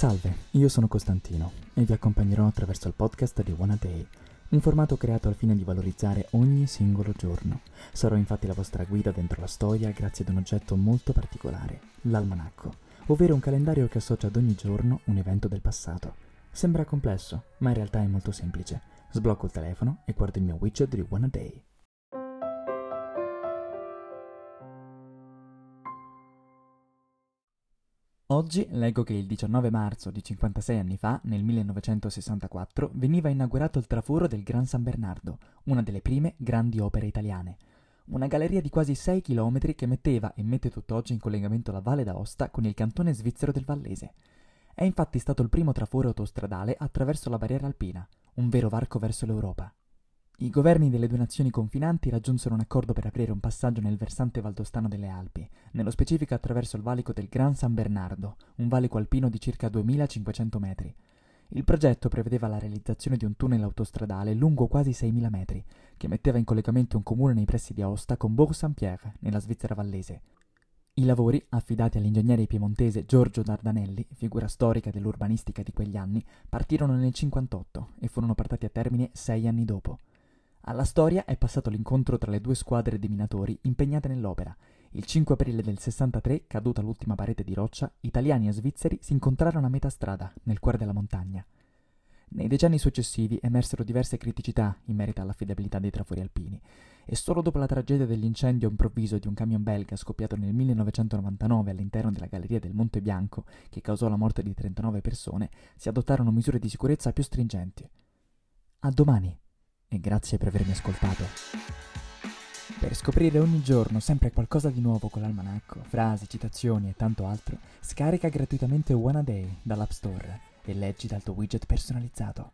Salve, io sono Costantino e vi accompagnerò attraverso il podcast di One a Day, un formato creato al fine di valorizzare ogni singolo giorno. Sarò infatti la vostra guida dentro la storia grazie ad un oggetto molto particolare, l'almanacco, ovvero un calendario che associa ad ogni giorno un evento del passato. Sembra complesso, ma in realtà è molto semplice. Sblocco il telefono e guardo il mio widget di One a Day. Oggi leggo che il 19 marzo di 56 anni fa, nel 1964, veniva inaugurato il traforo del Gran San Bernardo, una delle prime grandi opere italiane. Una galleria di quasi 6 km che metteva e mette tutt'oggi in collegamento la Valle d'Aosta con il cantone svizzero del Vallese. È infatti stato il primo traforo autostradale attraverso la barriera alpina, un vero varco verso l'Europa. I governi delle due nazioni confinanti raggiunsero un accordo per aprire un passaggio nel versante valdostano delle Alpi, nello specifico attraverso il valico del Gran San Bernardo, un valico alpino di circa 2500 metri. Il progetto prevedeva la realizzazione di un tunnel autostradale lungo quasi 6.000 metri, che metteva in collegamento un comune nei pressi di Aosta con Bourg-Saint-Pierre, nella Svizzera vallese. I lavori, affidati all'ingegnere piemontese Giorgio Dardanelli, figura storica dell'urbanistica di quegli anni, partirono nel 58 e furono portati a termine sei anni dopo. Alla storia è passato l'incontro tra le due squadre di minatori impegnate nell'opera. Il 5 aprile del 63, caduta l'ultima parete di roccia, italiani e svizzeri si incontrarono a metà strada, nel cuore della montagna. Nei decenni successivi emersero diverse criticità in merito all'affidabilità dei trafori alpini e solo dopo la tragedia dell'incendio improvviso di un camion belga scoppiato nel 1999 all'interno della galleria del Monte Bianco, che causò la morte di 39 persone, si adottarono misure di sicurezza più stringenti. A domani! E grazie per avermi ascoltato. Per scoprire ogni giorno sempre qualcosa di nuovo con l'almanacco, frasi, citazioni e tanto altro, scarica gratuitamente One a Day dall'App Store e leggi dal tuo widget personalizzato.